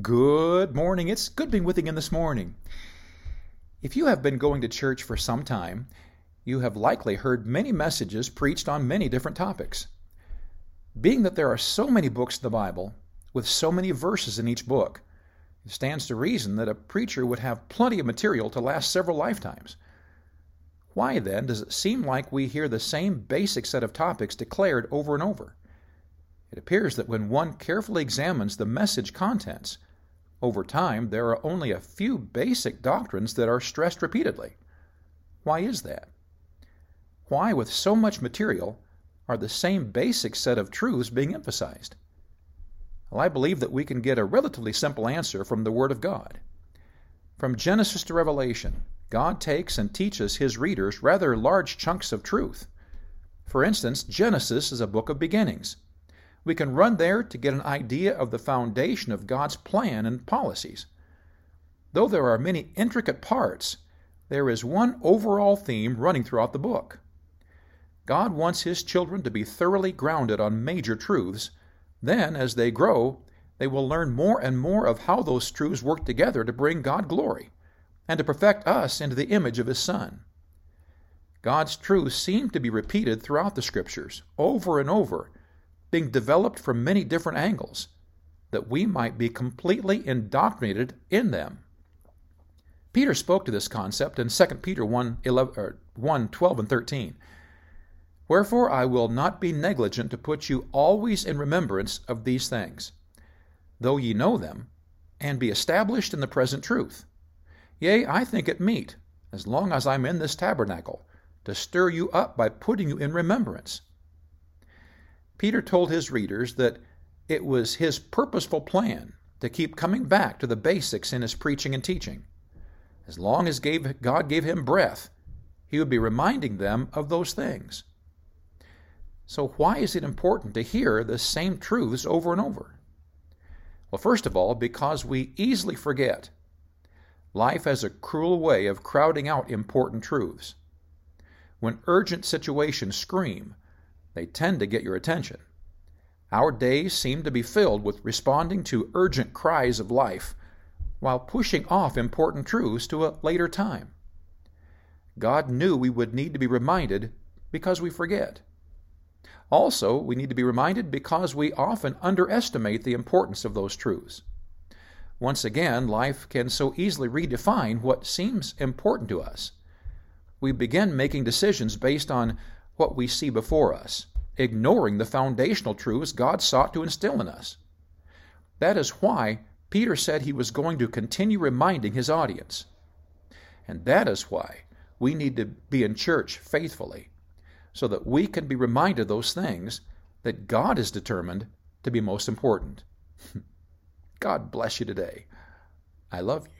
Good morning. It's good being with you again this morning. If you have been going to church for some time, you have likely heard many messages preached on many different topics. Being that there are so many books in the Bible, with so many verses in each book, it stands to reason that a preacher would have plenty of material to last several lifetimes. Why then does it seem like we hear the same basic set of topics declared over and over? It appears that when one carefully examines the message contents, over time there are only a few basic doctrines that are stressed repeatedly. Why is that? Why, with so much material, are the same basic set of truths being emphasized? Well, I believe that we can get a relatively simple answer from the Word of God. From Genesis to Revelation, God takes and teaches His readers rather large chunks of truth. For instance, Genesis is a book of beginnings. We can run there to get an idea of the foundation of God's plan and policies. Though there are many intricate parts, there is one overall theme running throughout the book. God wants His children to be thoroughly grounded on major truths. Then, as they grow, they will learn more and more of how those truths work together to bring God glory and to perfect us into the image of His Son. God's truths seem to be repeated throughout the Scriptures, over and over, being developed from many different angles, that we might be completely indoctrinated in them. Peter spoke to this concept in 2 Peter 1, 11, 1 12 and 13. Wherefore I will not be negligent to put you always in remembrance of these things, though ye know them, and be established in the present truth. Yea, I think it meet, as long as I'm in this tabernacle, to stir you up by putting you in remembrance Peter told his readers that it was his purposeful plan to keep coming back to the basics in his preaching and teaching. As long as God gave him breath, he would be reminding them of those things. So, why is it important to hear the same truths over and over? Well, first of all, because we easily forget. Life has a cruel way of crowding out important truths. When urgent situations scream, they tend to get your attention. Our days seem to be filled with responding to urgent cries of life while pushing off important truths to a later time. God knew we would need to be reminded because we forget. Also, we need to be reminded because we often underestimate the importance of those truths. Once again, life can so easily redefine what seems important to us. We begin making decisions based on what we see before us, ignoring the foundational truths God sought to instill in us. That is why Peter said he was going to continue reminding his audience. And that is why we need to be in church faithfully, so that we can be reminded of those things that God is determined to be most important. God bless you today. I love you.